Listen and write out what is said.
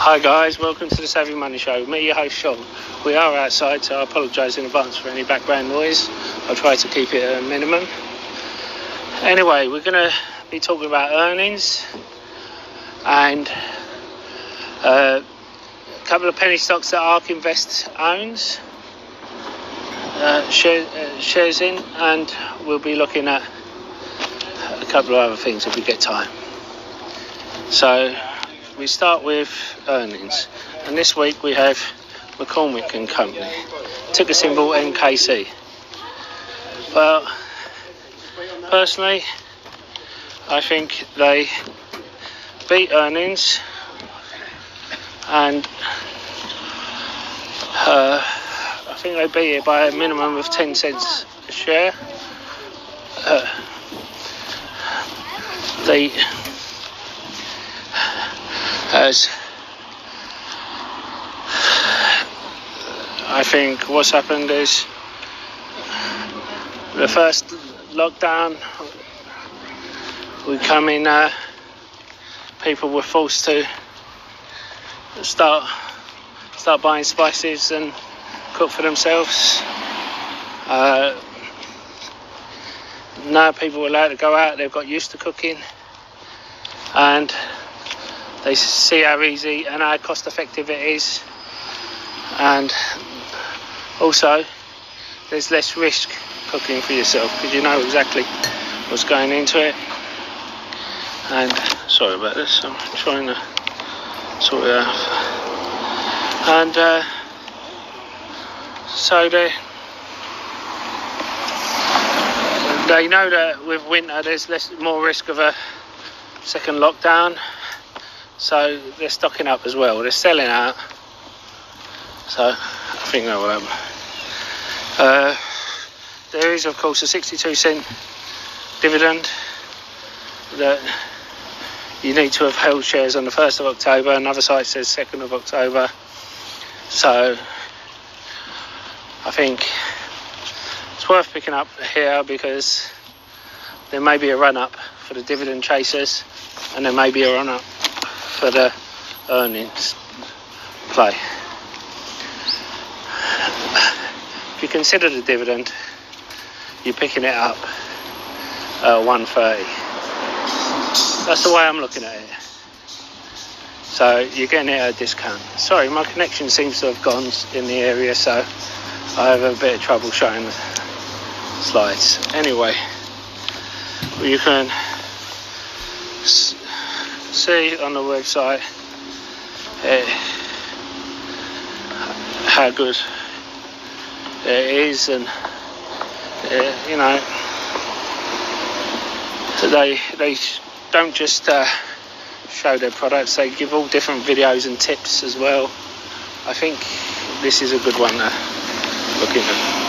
Hi guys, welcome to the Savvy Money Show. Me, your host Sean. We are outside, so I apologise in advance for any background noise. I'll try to keep it at a minimum. Anyway, we're going to be talking about earnings and uh, a couple of penny stocks that ARK Invest owns, uh, share, uh, shares in, and we'll be looking at a couple of other things if we get time. So we start with earnings, and this week we have McCormick and Company, ticker symbol MKC. Well, personally, I think they beat earnings, and uh, I think they beat it by a minimum of 10 cents a share. Uh, as I think what's happened is the first lockdown we come in uh, people were forced to start start buying spices and cook for themselves. Uh, now people are allowed to go out they've got used to cooking. And they see how easy and how cost effective it is, and also there's less risk cooking for yourself because you know exactly what's going into it. And sorry about this, I'm trying to sort it out. And uh, so they they know that with winter there's less more risk of a second lockdown so they're stocking up as well. They're selling out. So I think that will happen. Uh, there is, of course, a 62 cent dividend that you need to have held shares on the 1st of October. Another site says 2nd of October. So I think it's worth picking up here because there may be a run up for the dividend chasers and there may be a run up for the earnings play. If you consider the dividend, you're picking it up uh, at 130. That's the way I'm looking at it. So you're getting it at a discount. Sorry, my connection seems to have gone in the area, so I have a bit of trouble showing the slides. Anyway, you can see on the website uh, how good it is and uh, you know they they don't just uh, show their products they give all different videos and tips as well. I think this is a good one to look into